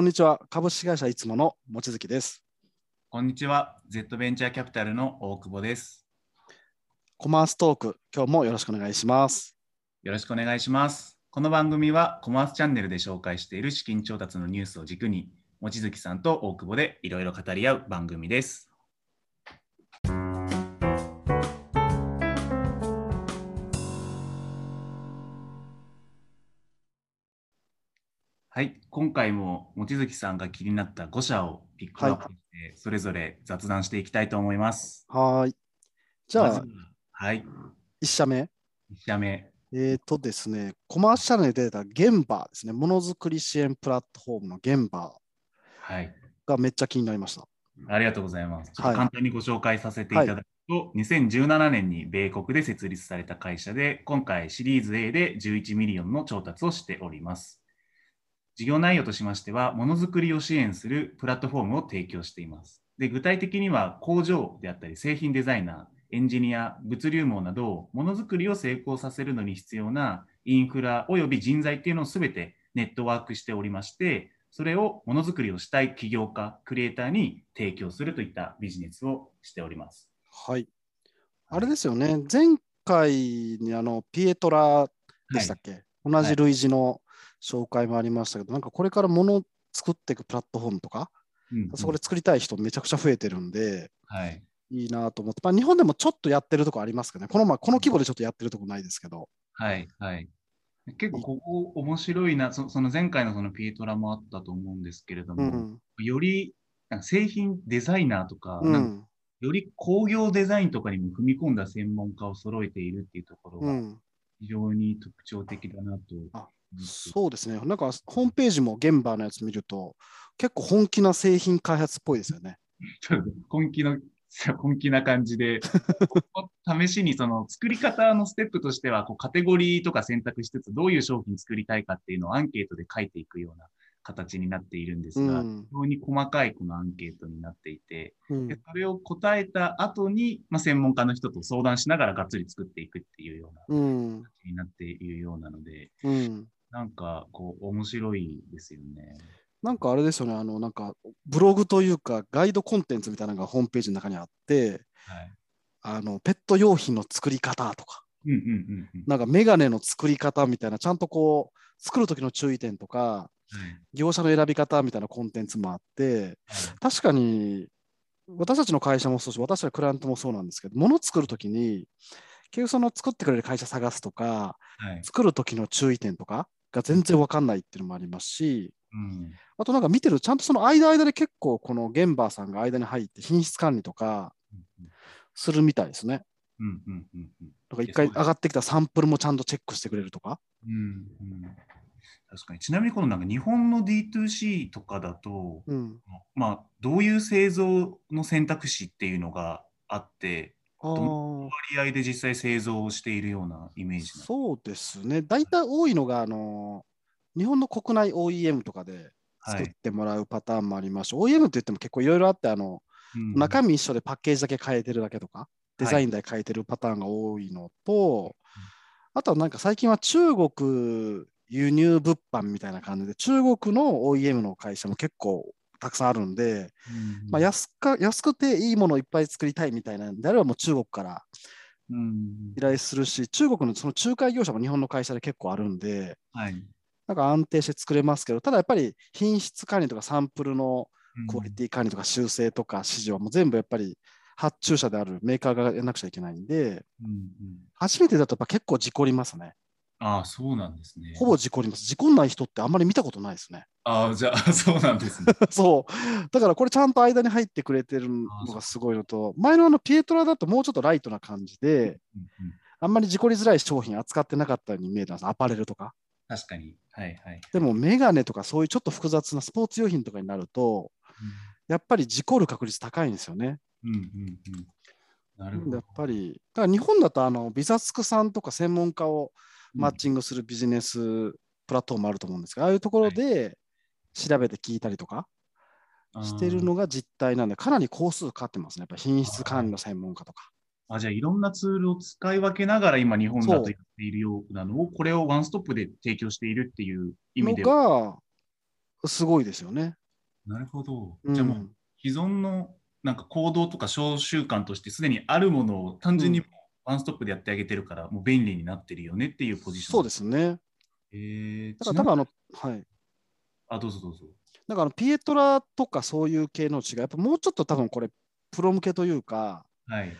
こんにちは。株式会社いつもの望月です。こんにちは。Z ベンチャーキャピタルの大久保です。コマーストーク、今日もよろしくお願いします。よろしくお願いします。この番組はコマースチャンネルで紹介している資金調達のニュースを軸に、望月さんと大久保でいろいろ語り合う番組です。はい、今回も望月さんが気になった5社をピックアップして、それぞれ雑談していきたいと思います。はーい。じゃあ、まずははい、1社目。1社目。えっ、とですね、コマースチャルで出た現場ですね。ものづくり支援プラットフォームの現場はい、がめっちゃ気になりました。ありがとうございます。ちょっはいと簡単にご紹介させていただくと、2017年に米国で設立された会社で、今回シリーズ A で11 million の調達をしております。事業内容としましては、ものづくりを支援するプラットフォームを提供しています。で具体的には工場であったり、製品デザイナー、エンジニア、物流網など、ものづくりを成功させるのに必要なインフラおよび人材っていうのをすべてネットワークしておりまして、それをものづくりをしたい起業家、クリエイターに提供するといったビジネスをしております。はい。あれですよね、前回にあのピエトラでしたっけ、同じ類似の紹介もありましたけど、なんかこれからものを作っていくプラットフォームとか、うんうんそこで作りたい人めちゃくちゃ増えてるんで、はい。いいなと思って、まあ、日本でもちょっとやってるとこありますけどね、この,、まあ、この規模でちょっとやってるとこないですけど、はい。はい。結構ここ面白いな、そその前回のそのピエトラもあったと思うんですけれども、うん、よりなんか製品デザイナーとか、うなんかん、より工業デザインとかにも踏み込んだ専門家を揃えているっていうところがうん、非常に特徴的だなと。そうですね、なんかホームページも現場のやつ見ると、結構本気な製品開発っぽいですよね。本気の、本気な感じで、試しにその作り方のステップとしては、こうカテゴリーとか選択しつつ、どういう商品作りたいかっていうのをアンケートで書いていくような形になっているんですが、うん。非常に細かいこのアンケートになっていて、うん。でそれを答えた後に、まあ、専門家の人と相談しながらがっつり作っていくっていうようなうん。形になっているようなので、うん、なんかこう面白いですよね。なんかあれですよね、あのなんかブログというか、ガイドコンテンツみたいなのがホームページの中にあって、はい。あのペット用品の作り方とか、うんうんうんうん。なんかメガネの作り方みたいな、ちゃんとこう、作る時の注意点とか、はい業者の選び方みたいなコンテンツもあって、はい確かに私たちの会社もそうし、私たちのクライアントもそうなんですけど、物を作るときに、結局その作ってくれる会社探すとか、はい。作る時の注意点とかが全然分かんないっていうのもありますし、うんあとなんか見てる、ちゃんとその間間で結構この現場さんが間に入って品質管理とかするみたいですね。うんうんうんうんだから一回上がってきたサンプルもちゃんとチェックしてくれるとか。うんうん確かに。ちなみにこのなんか日本の D2C とかだと、うん。まあ、どういう製造の選択肢っていうのがあって、割合で実際製造をしているようなイメージそうですね。大体多いのが、あの日本の国内 OEM とかで作っはい。てもらうパターンもありますし、OEM って言っても結構いろいろあって、あのうん。中身一緒でパッケージだけ変えてるだけとか、デザインだけ変えてるパターンが多いのと、あとはなんか最近は中国輸入物販みたいな感じで、中国の OEM の会社も結構たくさんあるんで、うんまあ、安か安くていいものをいっぱい作りたいみたいなんであればもう中国からうん依頼するし、中国のその仲介業者も日本の会社で結構あるんで、はい。なんか安定して作れますけど、ただやっぱり品質管理とかサンプルのクオリティ管理とか修正とか指示はもう全部やっぱり発注者であるメーカーがやらなくちゃいけないんで、うんうん初めてだとやっぱ結構事故りますね。ああ、そうなんですね。ほぼ事故ります。事故んない人ってあんまり見たことないですね。ああ、じゃあ、そうなんですね。そう。だからこれちゃんと間に入ってくれてるのがすごいのと、前のあのピエトラだともうちょっとライトな感じで、うんうんあんまり事故りづらい商品扱ってなかったように見えたんです。アパレルとか。確かに。はいはい。でもメガネとかそういうちょっと複雑なスポーツ用品とかになると、やっぱり事故る確率高いんですよね。うんうんうん。なるほど。やっぱり、だから日本だとあのビザスクさんとか専門家をマッチングするビジネスプラットフォームあると思うんですけど、ああいうところで調べて聞いたりとかしてるのが実態なんで、かなり工数かかってますね。やっぱ品質管理の専門家とか。あじゃあ、いろんなツールを使い分けながら今、日本だとやっているようなのを、これをワンストップで提供しているっていう意味のでは。が、すごいですよね。なるほど。うんじゃあもう既存のなんか行動とか小習慣としてすでにあるものを単純にうんワンストップでやってあげてるから、もう便利になってるよねっていうポジション。そうですね。えー、だから多分あの、はい。あ、どうぞどうぞ。だからピエトラとかそういう系の違い、やっぱもうちょっと多分これ、プロ向けというか、はい。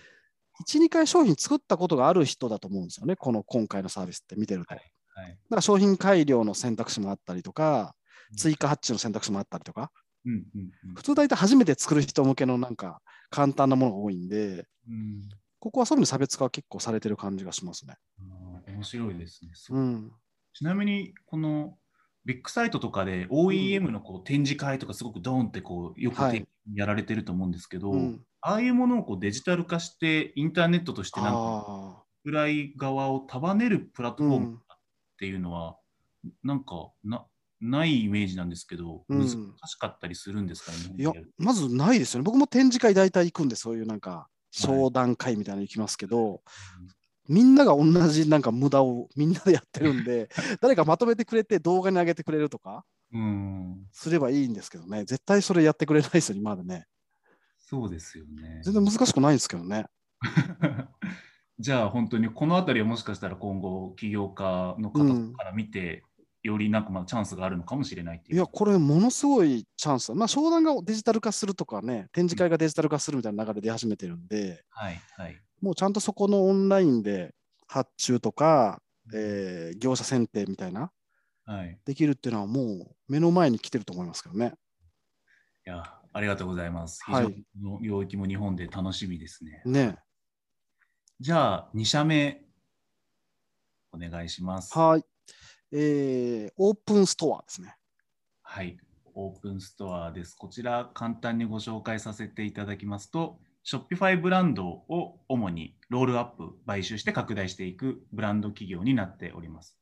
1、2回商品作ったことがある人だと思うんですよね、この今回のサービスって見てると。はいはい。だから商品改良の選択肢もあったりとか、うん追加発注の選択肢もあったりとか、うんうんうん普通大体初めて作る人向けのなんか簡単なものが多いんで、うんここはそういう意味で差別化は結構されてる感じがしますね。面白いですね。うん。ちなみに、このビッグサイトとかで OEM のこう展示会とかすごくドーンってこうよくはい。やられてると思うんですけど、うん、ああいうものをこうデジタル化してインターネットとしてなんかあぐらい側を束ねるプラッあ、トフォームっうん。ていうのは、なんかなないイメージなんですけど、うん。難しかったりするんですかね。いや、まずないですよね。僕も展示会大体行くんで、そういうなんか商談会みたいなの行きますけど、みんなが同じなんか無駄をみんなでやってるんで、誰かまとめてくれて動画に上げてくれるとかうん、すればいいんですけどね、絶対それやってくれないですよ、今までね。そうですよね。全然難しくないんですけどね。じゃあ本当にこの辺りはもしかしたら今後起業家の方から見て、よりなんかまあチャンスがあるのかもしれないっていう。いや、これものすごいチャンスだ。まあ、商談がデジタル化するとかね、展示会がデジタル化するみたいな流れで出始めてるんで、はいはい。もうちゃんとそこのオンラインで発注とか、えー業者選定みたいな、はい。できるっていうのはもう目の前に来てると思いますけどね。いや、ありがとうございます。非はい常にこの領域も日本で楽しみですね。ね。じゃあ、2社目、お願いします。はい。えーオープンストアですね。はい、オープンストアです。こちら、簡単にご紹介させていただきますと、Shopify ブランドを主にロールアップ、買収して拡大していくブランド企業になっております。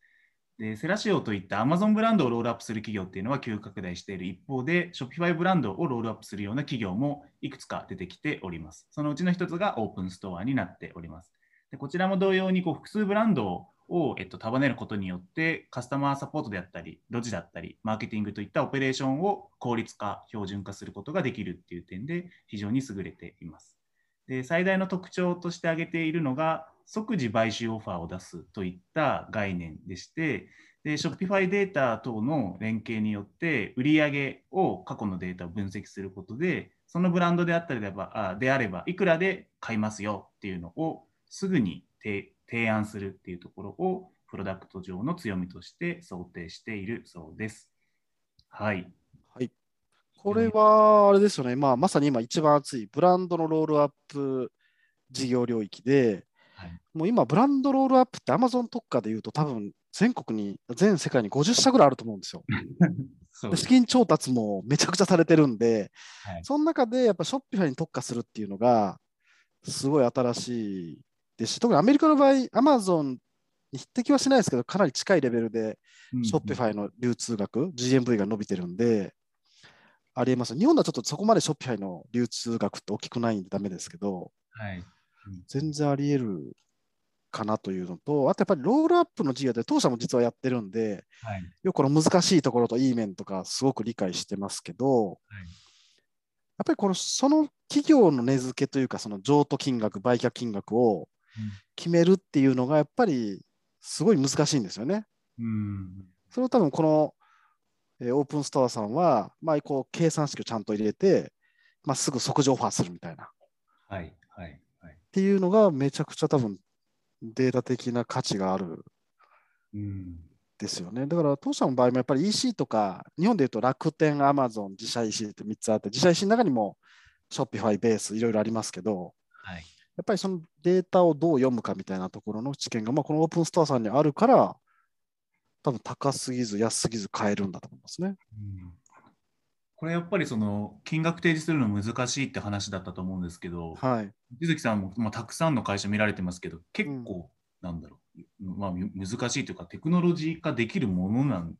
でセラシオといった Amazon ブランドをロールアップする企業っていうのは急拡大している一方で、Shopify ブランドをロールアップするような企業もいくつか出てきております。そのうちの一つがオープンストアになっております。でこちらも同様にこう複数ブランドを、えっと、束ねることによって、カスタマーサポートであったり、ロジだったり、マーケティングといったオペレーションを効率化、標準化することができるっていう点で非常に優れています。で最大の特徴として挙げているのが、即時買収オファーを出すといった概念でして、で Shopify データ等の連携によって、売上を過去のデータを分析することで、そのブランドであったりであれば、あであればいくらで買いますよっていうのをすぐに提案するっていうところを、プロダクト上の強みとして想定しているそうです。はい。これは、あれですよね、まあ、まさに今一番熱いブランドのロールアップ事業領域で、はい。もう今、ブランドロールアップって Amazon 特化でいうと、多分全国に、全世界に50社ぐらいあると思うんですよ。資金調達もめちゃくちゃされてるんで、はい。その中でやっぱ Shopify に特化するっていうのが、すごい新しいですし、特にアメリカの場合、Amazon に匹敵はしないですけど、かなり近いレベルでうん Shopify の流通額、GMV が伸びてるんで、ありえます。日本ではちょっとそこまで Shopify の流通額って大きくないんでダメですけど、はい。全然あり得るかなというのと、あとやっぱりロールアップの事業で当社も実はやってるんで、はい。よくこの難しいところといい面とかすごく理解してますけど、やっぱりこのその企業の値付けというか、その譲渡金額、売却金額を決めるっていうのがやっぱりすごい難しいんですよね。うん。それを多分この、えーオープンストアさんは、まあ、こう計算式をちゃんと入れて、まあ、すぐ即時オファーするみたいな。っはい。はい。はい。ていうのがめちゃくちゃ多分データ的な価値があるうん。ですよね。だから当社の場合もやっぱり EC とか、日本でいうと楽天、アマゾン、自社 EC って3つあって、自社 EC の中にも Shopify ベースいろいろありますけど、はい。やっぱりそのデータをどう読むかみたいなところの知見が、まあ、このオープンストアさんにあるから、多分高すぎず安すぎず買えるんだと思いますね。うんこれやっぱりその金額提示するの難しいって話だったと思うんですけど、はい。水木さんも、まあ、たくさんの会社見られてますけど、結構、なんだろう、まあ、む難しいというか、テクノロジー化できるものなんね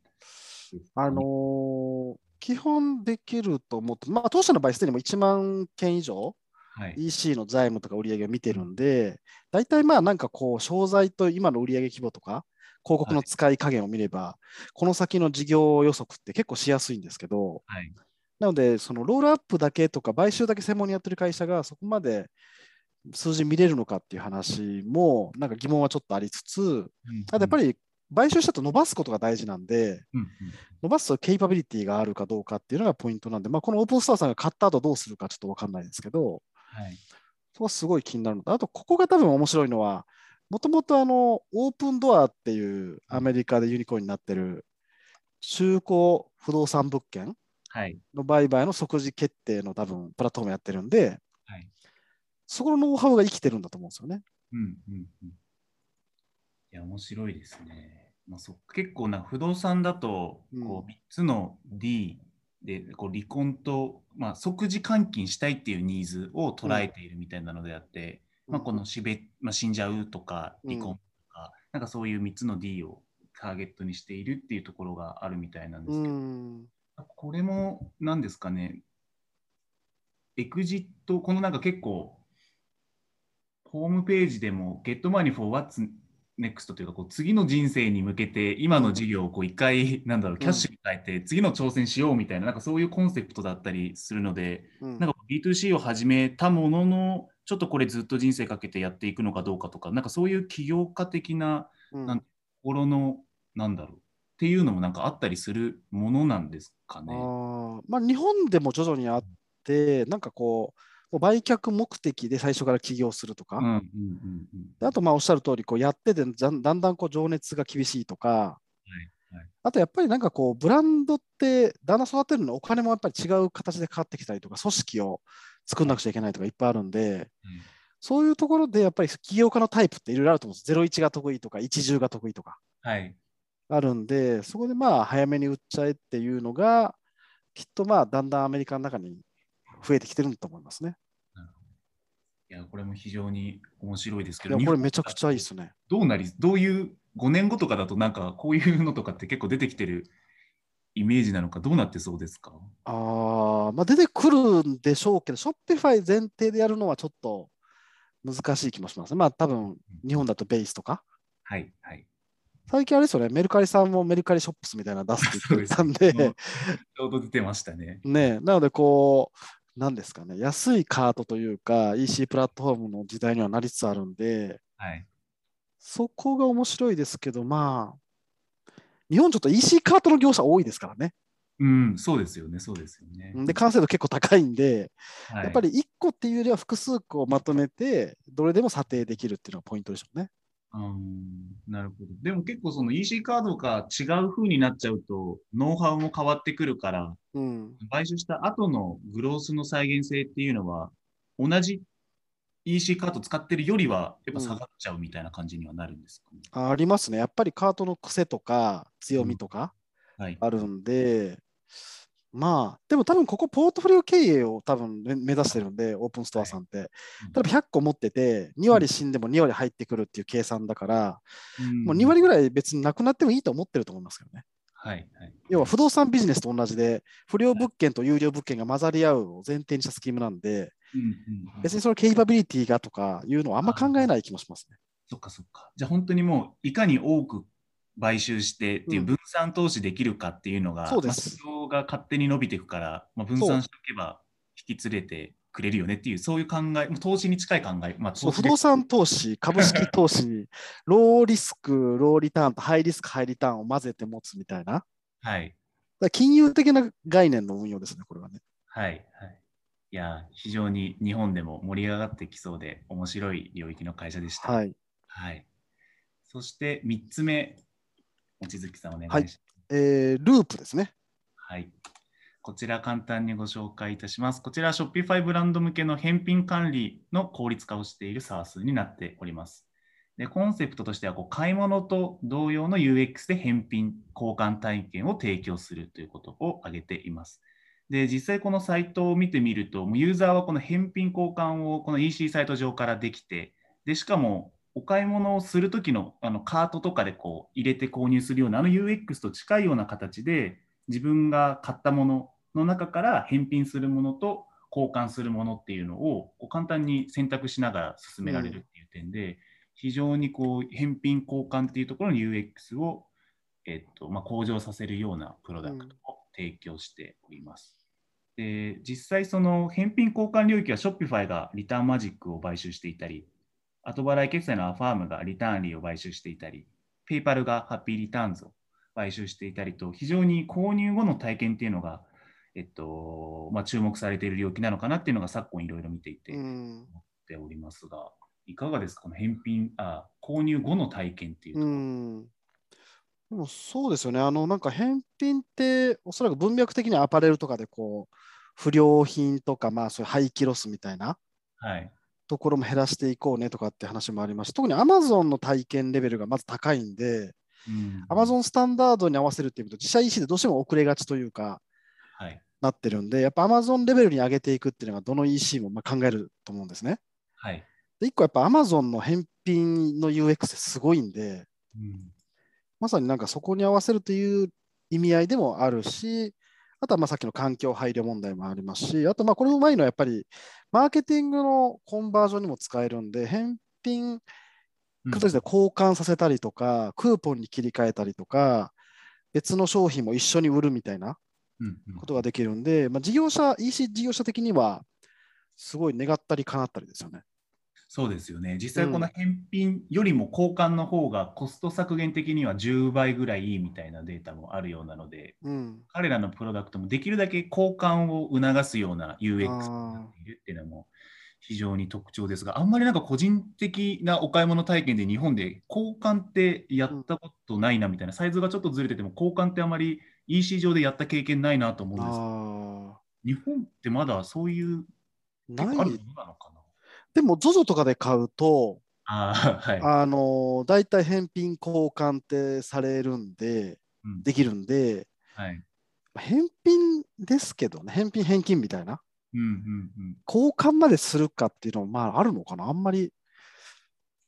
あのー基本できると思って、まあ、当社の場合、すでにもう1万件以上、はい。EC の財務とか売上を見てるんで、大体まあなんかこう、商材と今の売上規模とか、広告の使い加減を見れば、この先の事業予測って結構しやすいんですけど、はい。なので、そのロールアップだけとか、買収だけ専門にやってる会社がそこまで数字見れるのかっていう話も、なんか疑問はちょっとありつつ、あとやっぱり、り買収したと伸ばすことが大事なんで、うんうん伸ばすケイパビリティがあるかどうかっていうのがポイントなんで、まあ、このオープンストアさんが買った後どうするかちょっと分かんないですけど、はい。そこはすごい気になるのと、あとここが多分面白いのは、もともとあのオープンドアっていうアメリカでユニコーンになってる中古不動産物件はい。の売買の即時決定の多分プラットフォームやってるんで、はい。そこのノウハウが生きてるんだと思うんですよね。うんうんうん。いや、面白いですね。まあ、そ結構な不動産だと、こうんう3つの D でこう離婚と、まあ、即時換金したいっていうニーズを捉えているみたいなのであって、まあ、この死べ、まあ、死んじゃうとかうん。離婚とか、なんかそういう3つの D をターゲットにしているっていうところがあるみたいなんでうすけど、ん。これも何ですかね、エクジット、このなんか結構、ホームページでも、Get Money for What's Next というか、こう次の人生に向けて、今の事業をこう一回、なんだろう、キャッシュに変えて、次の挑戦しようみたいな、なんかそういうコンセプトだったりするので、うん。なんか B2C を始めたものの、ちょっとこれずっと人生かけてやっていくのかどうかとか、なんかそういう起業家的なうん。なん心の、なんだろう、っていうのもなんかあったりするものなんですかね。あー。まあ、日本でも徐々にあって、なんかこう売却目的で最初から起業するとか、うんうんうんうん。であとまあおっしゃる通り、こうやっててだんだんこう情熱が厳しいとか、はいあとやっぱりなんかこう、ブランドってだんだん育てるのにお金もやっぱり違う形でかかってきたりとか、組織を作んなくちゃいけないとかいっぱいあるんで、そういうところでやっぱり起業家のタイプっていろいろあると思うんです。01が得意とか、10が得意とか。はい。あるんで、そこでまあ早めに売っちゃえっていうのが、きっとまあだんだんアメリカの中に増えてきてるんだと思いますね。いや、これも非常に面白いですけいや、ど、これめちゃくちゃいいですね。どうなり、どういう、5年後とかだと、なんかこういうのとかって結構出てきてるイメージなのか、どうなってそうですか？ああ、まあ出てくるんでしょうけど、ショッピファイ前提でやるのはちょっと難しい気もしますね。まあ多分日本だとベースとか。はい、はい。最近あれですよね、メルカリさんもメルカリショップスみたいなの出すって言ってたんで、ちょうど出てましたね。ね、なのでこう、なんですかね、安いカートというか、EC プラットフォームの時代にはなりつつあるんで、はい。そこが面白いですけど、まあ、日本ちょっと EC カートの業者多いですからね。うん、そうですよね、そうですよね。で、完成度結構高いんで、はい、やっぱり1個っていうよりは複数個をまとめて、どれでも査定できるっていうのがポイントでしょうね。うんなるほど。でも結構その EC カードが違う風になっちゃうと、ノウハウも変わってくるから、うん。買収した後のグロースの再現性っていうのは、同じ EC カード使ってるよりは、やっぱ下がっちゃうみたいな感じにはなるんですかね。ありますね。やっぱりカートの癖とか強みとかはい。あるんで、まあ、でも多分ここポートフォリオ経営を多分目目指してるんで、オープンストアさんって。うん例えば100個持ってて、2割死んでも2割入ってくるっていう計算だから、うんもう2割ぐらい別になくなってもいいと思ってると思いますけどね。はい。はい。要は不動産ビジネスと同じで、不良物件と有料物件が混ざり合うを前提にしたスキームなんで、うんうんうん別にそのケイパビリティがとかいうのはあんま考えない気もしますね。そっかそっか。じゃあ本当にもう、いかに多く買収してっていううん分散投資できるかっていうのが、そうですまあが勝手に伸びていくから、まあ、分散しておけば引き連れてくれるよねっていう、そういう考え、投資に近い考え、まあ、不動産投資、株式投資、ローリスク、ローリターンとハイリスク、ハイリターンを混ぜて持つみたいな。はい。ら金融的な概念の運用ですね、これはね。はい。はい。いや、非常に日本でも盛り上がってきそうで、面白い領域の会社でした。はい。はい。そして3つ目、望月さんお願いします。えーループですね。はい。こちら簡単にご紹介いたします。こちら Shopify ブランド向けの返品管理の効率化をしている SaaS になっております。でコンセプトとしてはこう買い物と同様の UX で返品、交換体験を提供するということを挙げています。で実際このサイトを見てみると、ユーザーはこの返品交換をこの EC サイト上からできて、でしかもお買い物をするときのあのカートとかでこう入れて購入するようなあの UX と近いような形で自分が買ったものの中から返品するものと交換するものっていうのをこう簡単に選択しながら進められるっていう点で、非常にこう返品交換っていうところの UX を、えっとまあ、向上させるようなプロダクトを提供しております。うん、で実際、その返品交換領域は Shopify がリターンマジックを買収していたり、後払い決済のアファームがリターンリーを買収していたり、PayPal がハッピーリターンズを買収していたりと、非常に購入後の体験っていうのが、えっとまあ、注目されている領域なのかなっていうのが昨今いろいろ見ていて思っておりますが、いかがですか、この返品あ、購入後の体験っていうとうん。でもそうですよね、あのなんか返品って、おそらく文脈的にアパレルとかでこう不良品とか、まあ、そういう廃棄ロスみたいな、はい、ところも減らしていこうねとかって話もあります。特に Amazon の体験レベルがまず高いんで、うん、Amazon スタンダードに合わせるっていうと、自社 EC でどうしても遅れがちというか、はい、なってるんで、やっぱ Amazon レベルに上げていくっていうのが、どの EC もまあ考えると思うんですね。はい、で1個やっぱ Amazon の返品の UX すごいんで、うん、まさになんかそこに合わせるという意味合いでもあるし、あとはまあさっきの環境配慮問題もありますし、あとまあこれもうまいのはやっぱりマーケティングのコンバージョンにも使えるんで、返品形で交換させたりとか、うん、クーポンに切り替えたりとか、別の商品も一緒に売るみたいなことができるんで、まあ、事業者、EC 事業者的にはすごい願ったり叶ったりですよね。そうですよね。実際この返品よりも交換の方がコスト削減的には10倍ぐらいいいみたいなデータもあるようなので、うん、彼らのプロダクトもできるだけ交換を促すような UX になっているっていうのも非常に特徴ですが、あんまりなんか個人的なお買い物体験で日本で交換ってやったことないなみたいな、サイズがちょっとずれてても交換ってあまり EC 上でやった経験ないなと思うんです日本ってまだそういうないあるものなのか？なでも ZOZO とかで買うと、あ,、はい、あの大体返品交換ってされるんで、うん、できるんで、はい、返品ですけどね、返品返金みたいな、うんうんうん、交換までするかっていうのもまああるのかな、あんまり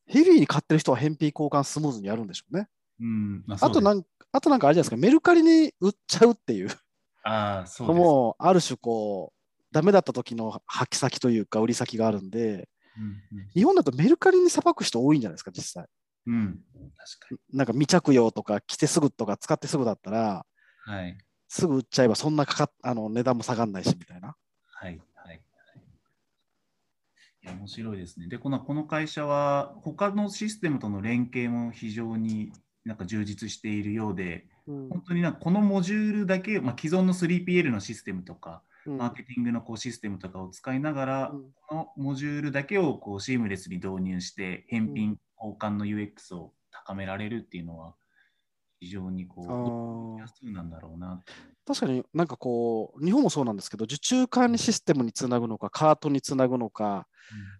ヘビーに買ってる人は返品交換スムーズにやるんでしょうね。うんあ、あとなんあとなんかあれじゃないですか、メルカリに売っちゃうっていう。あそうもうある種こうダメだった時の履き先というか売り先があるんで、うんうん、日本だとメルカリにさばく人多いんじゃないですか、実際。うん、確かに。なんか未着用とか着てすぐとか使ってすぐだったら、はい、すぐ売っちゃえばそんなかかあの値段も下がらないしみたいな。はい、はい。いや面白いですね。で、このこの会社は他のシステムとの連携も非常になんか充実しているようで、うん、本当になんかこのモジュールだけ、まあ、既存の 3PL のシステムとか、マーケティングのこうシステムとかを使いながら、うん、このモジュールだけをこうシームレスに導入して返品交換の UX を高められるっていうのは非常にこう安なんだろうな確かになんかこう日本もそうなんですけど受注管理システムにつなぐのかカートにつなぐのか、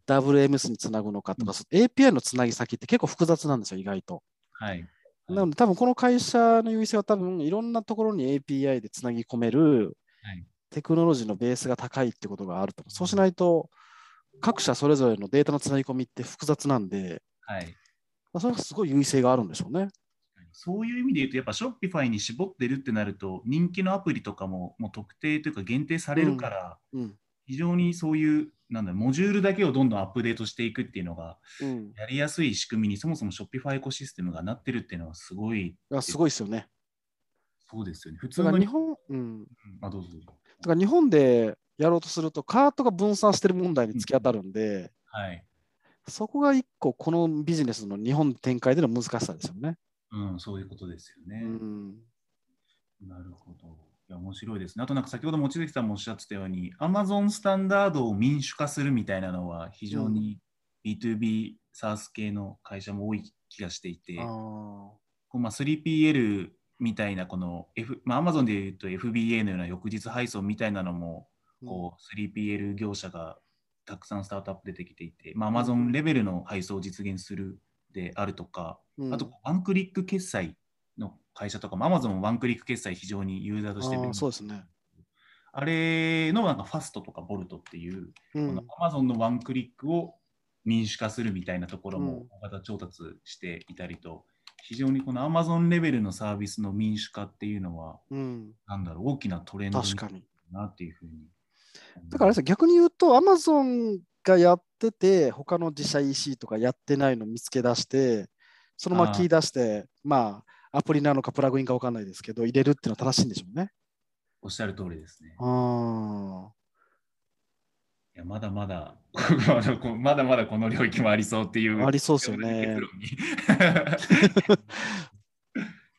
うん、WMS につなぐのかとか、うん、API のつなぎ先って結構複雑なんですよ意外と。はい。なので多分この会社の優位性は多分いろんなところに API でつなぎ込める、はいテクノロジーのベースが高いってことがあると。そうしないと、各社それぞれのデータのつなぎ込みって複雑なんで、はいまあ、それがすごい優位性があるんでしょうね。そういう意味で言うと、やっぱ Shopify に絞ってるってなると、人気のアプリとかももう特定というか限定されるから、うんうん、非常にそういうなんだモジュールだけをどんどんアップデートしていくっていうのが、うん、やりやすい仕組みにそもそも Shopify エコシステムがなってるっていうのはすごい。いすごいですよね。そうですよね。普通の日本、うん、あどうぞだから日本でやろうとすると、カートが分散してる問題に突き当たるんで、はい、そこが一個、このビジネスの日本展開での難しさですよね。うん、そういうことですよね。うん、なるほど。いや、面白いですね。あと、なんか先ほど望月さんもおっしゃってたように、アマゾンスタンダードを民主化するみたいなのは、非常に B2B サース系の会社も多い気がしていて、こうまあ 3PL みたいなこの、F まあ、Amazon でいうと FBA のような翌日配送みたいなのもこう 3PL 業者がたくさんスタートアップ出てきていて、まあ、Amazon レベルの配送を実現するであるとか、うん、あとワンクリック決済の会社とかも Amazon もワンクリック決済非常にユーザーとしてあそうですね。あれのなんかファストとかボルトっていう、うん、この Amazon のワンクリックを民主化するみたいなところも大型調達していたりと、非常にこのアマゾンレベルのサービスの民主化っていうのは、うん、なんだろう、大きなトレンドになっていうふうに。だから逆に言うと、アマゾンがやってて、他の自社 EC とかやってないの見つけ出して、そのままキー出して、まあ、アプリなのかプラグインか分かんないですけど、入れるっていうのは正しいんでしょうね。おっしゃる通りですね。あいやまだまだ まだこまだこの領域もありそうっていう。ありそうですよね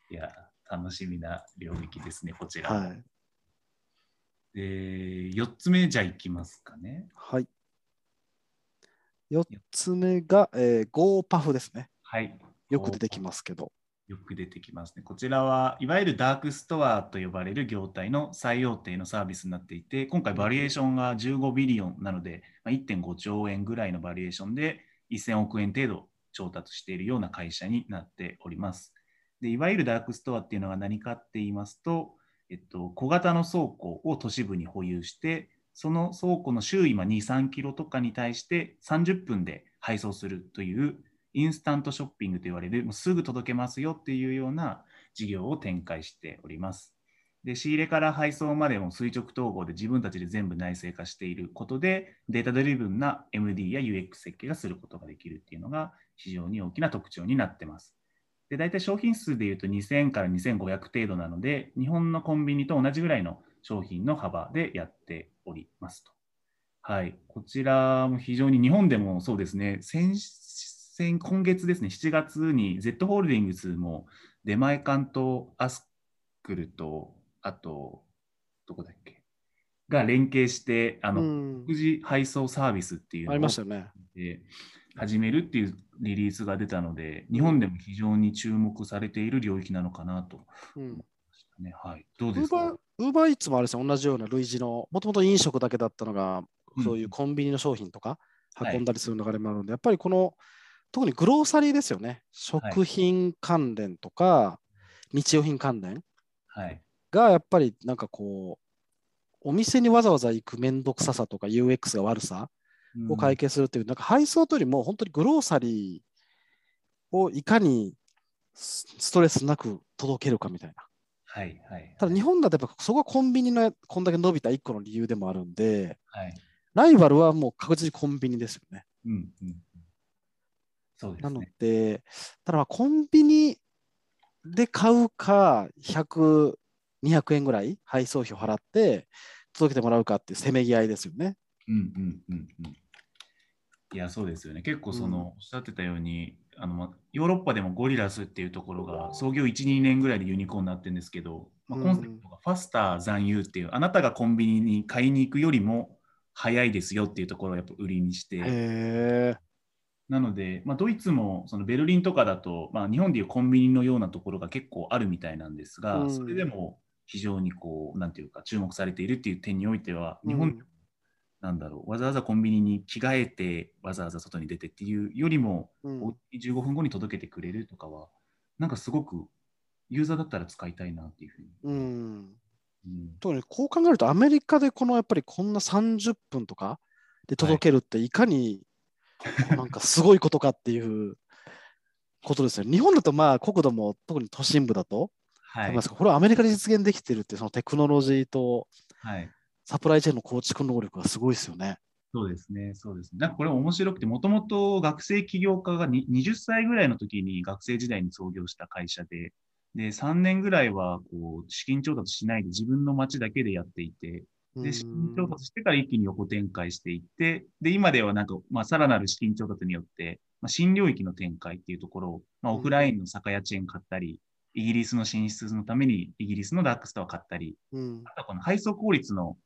いや、楽しみな領域ですね、こちら。あ、はい。で、4つ目、じゃあいきますかね。はい。4つ目が、えー、GoPuff ですね。はい。よく出てきますけど。よく出てきますね。こちらはいわゆるダークストアと呼ばれる業態の最大手のサービスになっていて、今回バリュエーションが15 billion なので、1.5兆円ぐらいのバリュエーションで1000億円程度調達しているような会社になっております。でいわゆるダークストアっていうのは何かって言いますと、えっと、小型の倉庫を都市部に保有して、その倉庫の周囲2、3キロとかに対して30分で配送するというインスタントショッピングと言われる、もうすぐ届けますよっていうような事業を展開しております。で仕入れから配送までも垂直統合で自分たちで全部内製化していることで、データドリブンな MD や UX 設計がすることができるっていうのが非常に大きな特徴になってます。で大体商品数でいうと2000から2500程度なので、日本のコンビニと同じぐらいの商品の幅でやっておりますと。はい、こちらも非常に日本でもそうですね、先先今月ですね、7月に Z ホールディングスも出前館とアスクルと、あと、どこだっけ、が連携して、あうの、ん。食事配送サービスっていうありのをましたよね。で始めるっていうリリースが出たので、日本でも非常に注目されている領域なのかなとうん。思いましたね。はい、どうですか？ウーバーイーツもあれですよ、同じような類似の、もともと飲食だけだったのが、うん。そういうコンビニの商品とかはい。運んだりする流れもあるので、やっぱりこの、特にグローサリーですよね。食品関連とか、日用品関連はい。が、やっぱりなんかこう、お店にわざわざ行くめんどくささとか UX が悪さを解決するっていう、なんか配送というよりも、本当にグローサリーをいかにスストレスなく届けるかみたいな。はいはい。ただ日本だとやっぱそこがコンビニのこんだけ伸びた一個の理由でもあるんで、はい。ライバルはもう確実にコンビニですよね。うんうんうん。そうですなのね。で、ただまあコンビニで買うか、100、200円ぐらい配送費を払って届けてもらうかっていうせめぎ合いですよね。うんうんうんうん。いや、そうですよね。結構その、うんおっしゃってたように、あのまヨーロッパでもゴリラスっていうところが創業1、2年ぐらいでユニコーンになってるんですけど、まあ、うんコンセプトがファスター残留っていう、あなたがコンビニに買いに行くよりも早いですよっていうところをやっぱ売りにして。なので、まあ、ドイツもそのベルリンとかだと、まあ、日本でいうコンビニのようなところが結構あるみたいなんですが、うんそれでも非常にこう、なんていうか、注目されているっていう点においては、日本でもなんだろう、わざわざコンビニに着替えて、わざわざ外に出てっていうよりも、うんお家に15分後に届けてくれるとかは、なんかすごくユーザーだったら使いたいなっていうふうに。うん。うん特にこう考えると、アメリカでこのやっぱりこんな30分とかで届けるって、いかに なんかすごいことかっていうことですよ。日本だとまあ国土も特に都心部だと、はいこれはアメリカで実現できてるってそのテクノロジーとはい。サプライチェーンの構築能力がすごいですよね。そうですね、そうですね。なんかこれ面白くて、もともと学生起業家がに20歳ぐらいの時に学生時代に創業した会社で、で、3年ぐらいはこう資金調達しないで自分の町だけでやっていて、うんで、資金調達してから一気に横展開していって、で、今ではなんか、まあ、さらなる資金調達によって、まあ、新領域の展開っていうところを、まあ、うん。オフラインの酒屋チェーン買ったり、イギリスの進出のためにイギリスのダークストア買ったり、うん。あとはこの配送効率の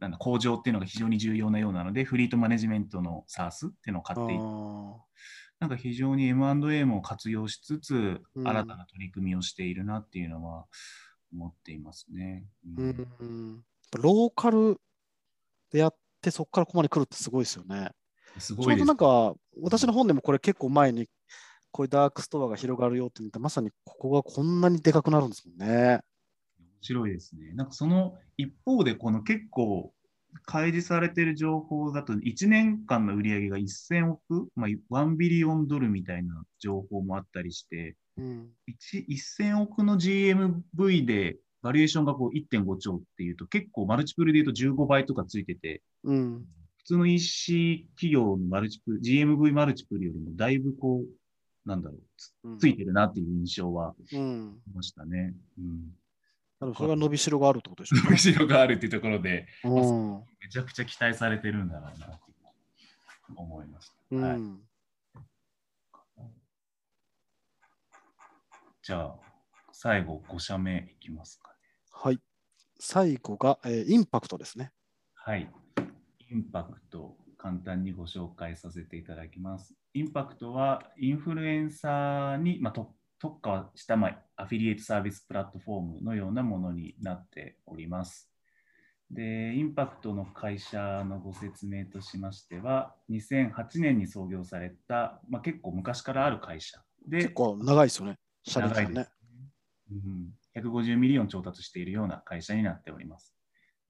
なんだ向上っていうのが非常に重要なようなので、フリートマネジメントの SARS っていうのを買っていて、あなんか非常に M&A も活用しつつ、うん。新たな取り組みをしているなっていうのは思っていますね。ーうんうんローカルでやってそこからここまで来るってすごいですよね。ちょうどすごいですなんか、私の本でもこれ結構前に、こういうダークストアが広がるよって見たまさにここがこんなにでかくなるんですもんね。面白いですね。なんかその一方で、この結構開示されている情報だと、1年間の売り上げが1000億、まあ、1 billion ドルみたいな情報もあったりして、うん。1 1000億の GMV でバリュエーションがこう1.5兆っていうと、結構マルチプルで言うと15倍とかついてて、うん。普通の EC 企業のマルチプル、GMV マルチプルよりもだいぶこう、なんだろう、つうんついてるなっていう印象はうん。ましたね。うん。それが伸びしろがあるってことでしょ伸びしろがあるっていうところで、うか。めちゃくちゃ期待されてるんだろうなって思いました。うん。はい、うんじゃあ、最後5社目いきますかね。はい。最後が、えーインパクトですね。はい。インパクト、簡単にご紹介させていただきます。インパクトは、インフルエンサーに、まあ、と特化した、まあ、アフィリエイトサービスプラットフォームのようなものになっております。で、インパクトの会社のご説明としましては、2008年に創業された、まあ、結構昔からある会社で、結構長いですよね。シャレ長ね。うん、150 million 調達しているような会社になっております。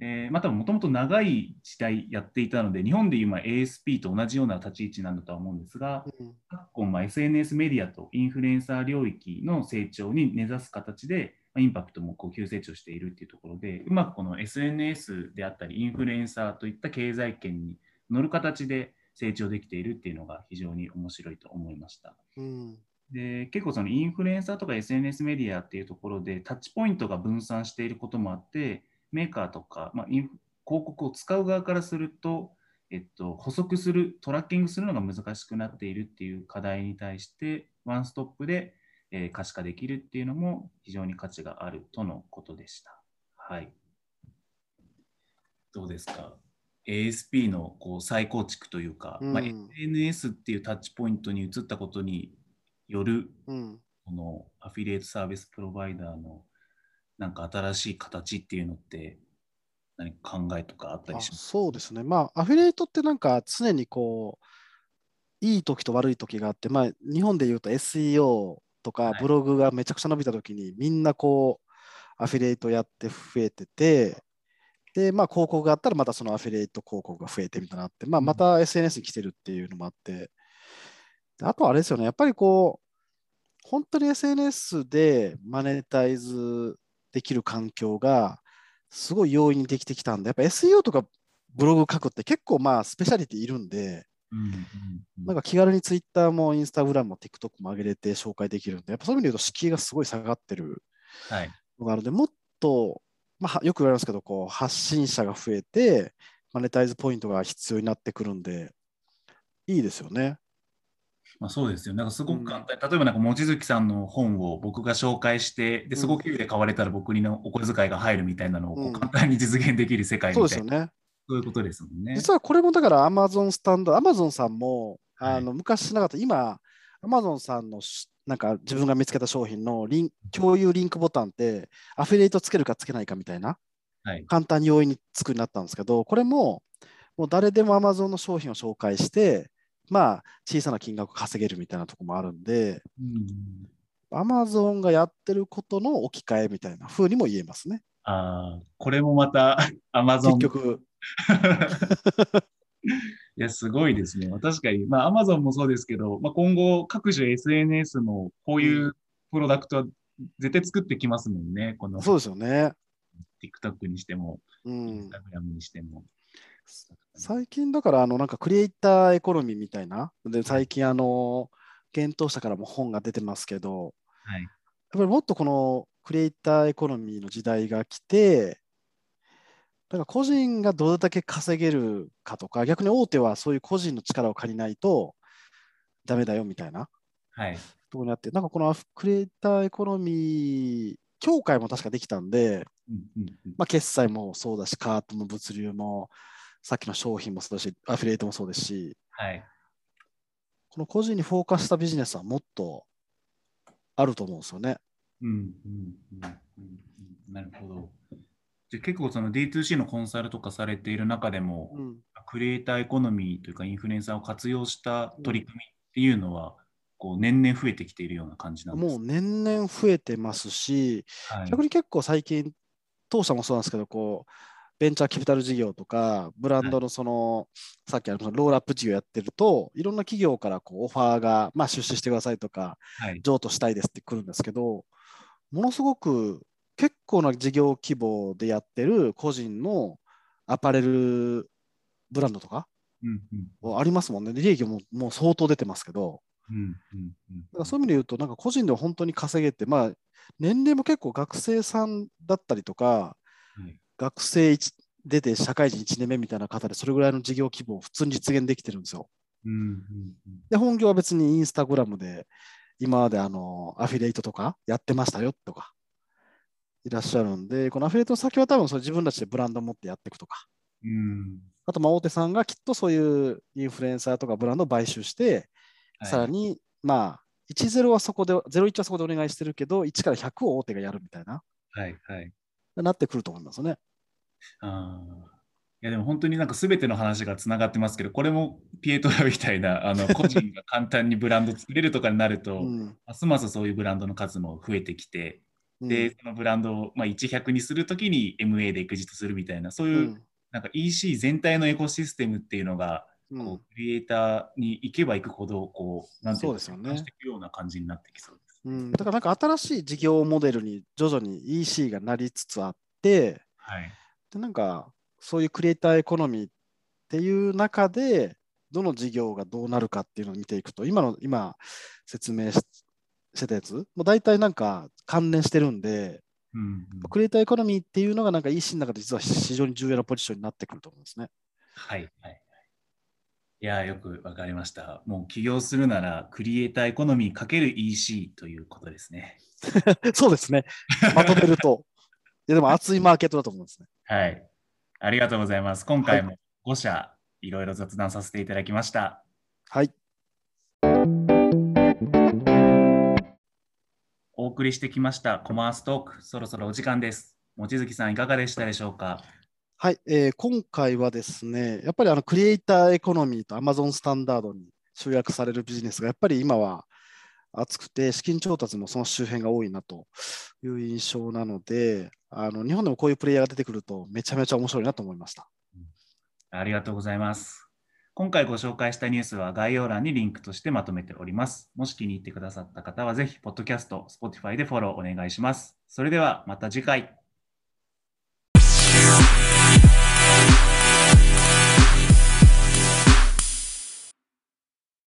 でまたもともと長い時代やっていたので、日本でいうまあ ASP と同じような立ち位置なんだとは思うんですが、うん昨今まあ SNS メディアとインフルエンサー領域の成長に根ざす形で、まあインパクトもこう急成長しているっていうところで、うまくこの SNS であったり、インフルエンサーといった経済圏に乗る形で成長できているっていうのが非常に面白いと思いました。うんで結構そのインフルエンサーとか SNS メディアっていうところでタッチポイントが分散していることもあってメーカーとか、まあ、インフ広告を使う側からすると、えっと、補足するトラッキングするのが難しくなっているっていう課題に対してワンストップで、えー可視化できるっていうのも非常に価値があるとのことでした。はい、どうですか？ASP のこう再構築というか、まあ、うん SNS っていうタッチポイントに移ったことによるうん。このアフィリエイトサービスプロバイダーのなんか新しい形っていうのって何か考えとかあったありします？そうですね。まあ、アフィリエイトってなんか常にこう、いい時と悪い時があって、まあ、日本で言うと SEO とかはい。ブログがめちゃくちゃ伸びた時に、みんなこう、アフィリエイトやって増えてて、で、まあ、広告があったらまたそのアフィリエイト広告が増えてみたいなって、まあ、うん。また SNS に来てるっていうのもあって、であとあれですよね、やっぱりこう、本当に SNS でマネタイズできる環境がすごい容易にできてきたんで、やっぱ SEO とかブログ書くって結構まあスペシャリティいるんで、なんか気軽に Twitter も Instagram も TikTok も上げれて紹介できるんで、やっぱそういう意味で言うと敷居がすごい下がってるはい。のがあるので、もっと、まあ、よく言われますけど、こう発信者が増えて、マネタイズポイントが必要になってくるんで、いいですよね。まあ、そうですよ。なんかすごく簡単、例えばなんか望月さんの本を僕が紹介して、ですごく給で買われたら僕にのお小遣いが入るみたいなのをこううん簡単に実現できる世界そうみたいな、ですよね。そういうことですもんね。実はこれもだから Amazon スタンド、Amazon さんも、はいあの昔しなかった、今、Amazon さんのしなんか自分が見つけた商品のリン共有リンクボタンって、アフィリエイトつけるかつけないかみたいな、はい。簡単に容易につくようになったんですけど、これも、もう誰でも Amazon の商品を紹介して、まあ、小さな金額稼げるみたいなところもあるんで、うん、Amazon がやってることの置き換えみたいな風にも言えますね。ああ、これもまた Amazon 結局、いや、すごいですね。まあ確かに、まあ、Amazon もそうですけど、まあ、今後、各種 SNS もこういうプロダクトは絶対作ってきますもんね。このそうですよね。TikTok にしても、うん、Instagram にしても。最近だからあのなんかクリエイターエコノミーみたいな。で最近あの検討者からも本が出てますけど。はい。やっぱりもっとこのクリエイターエコノミーの時代が来てだから個人がどれだけ稼げるかとか逆に大手はそういう個人の力を借りないとダメだよみたいな。はい。ところにあってなんかこのクリエイターエコノミー協会も確かできたんで、うんうんうん。まあ、決済もそうだしカートも物流もさっきの商品もそうだしアフィリエイトもそうですしはい。この個人にフォーカスしたビジネスはもっとあると思うんですよね。うんうんうんなるほど。じゃあ結構その D2C のコンサルとかされている中でも、うん、クリエイターエコノミーというかインフルエンサーを活用した取り組みっていうのは、こう年々増えてきているような感じなんですもう年々増えてますし、か、はい逆に結構最近、当社もそうなんですけど、こうベンチャーキャピタル事業とか、ブランドのその、さっきあのロールアップ事業やってると、いろんな企業からこうオファーが、まあ、出資してくださいとか、はい。譲渡したいですって来るんですけど、ものすごく結構な事業規模でやってる個人のアパレルブランドとか、うんうん。ありますもんね。利益ももう相当出てますけど、うんうんうん。だからそういう意味で言うと、なんか個人で本当に稼げて、まあ、年齢も結構学生さんだったりとか、はい学生一出て社会人1年目みたいな方で、それぐらいの事業規模を普通に実現できてるんですよ。うんうんで、本業は別にインスタグラムで、今まであのアフィリエイトとかやってましたよとか、いらっしゃるんで、このアフィリエイトの先は多分それ自分たちでブランドを持ってやっていくとか、うんあとまあ大手さんがきっとそういうインフルエンサーとかブランドを買収して、はいさらにまあ、10はそこで、01はそこでお願いしてるけど、1から100を大手がやるみたいな、はいはい。なってくると思いますよね。あーいやでも本当になんか全ての話がつながってますけど、これもピエトラみたいなあの 個人が簡単にブランド作れるとかになると、うん。ますますそういうブランドの数も増えてきて、うん。で、そのブランドを、まあ、100にするときに MA でエクジットするみたいな、そうういうん。なんか EC 全体のエコシステムっていうのが、うん。こうクリエイターに行けば行くほど、こう、なんていうか、そうですよね。していくような感じになってきそうです。うん、だからなんか新しい事業モデルに徐々に EC がなりつつあって、はい。でなんかそういうクリエイターエコノミーっていう中で、どの事業がどうなるかっていうのを見ていくと、今の今説明ししてたやつ、もう大体なんか関連してるんで、うんうんクリエイターエコノミーっていうのがなんか EC の中で実は非常に重要なポジションになってくると思うんですね。はいはいはい。いやー、よくわかりました。もう起業するなら、クリエイターエコノミー ×EC ということですね。そうですね。まとめると。いやでも熱いマーケットだと思うんですね。はい。ありがとうございます。今回も5社、いろいろ雑談させていただきました。はい。お送りしてきましたコマーストーク、そろそろお時間です。望月さん、いかがでしたでしょうか？はい、えー今回はですね、やっぱりあのクリエイターエコノミーと Amazon スタンダードに集約されるビジネスがやっぱり今は厚くて、資金調達もその周辺が多いなという印象なので、あの日本でもこういうプレイヤーが出てくるとめちゃめちゃ面白いなと思いました。ありがとうございます。今回ご紹介したニュースは概要欄にリンクとしてまとめております。もし気に入ってくださった方はぜひ、ポッドキャスト、Spotify でフォローお願いします。それではまた次回。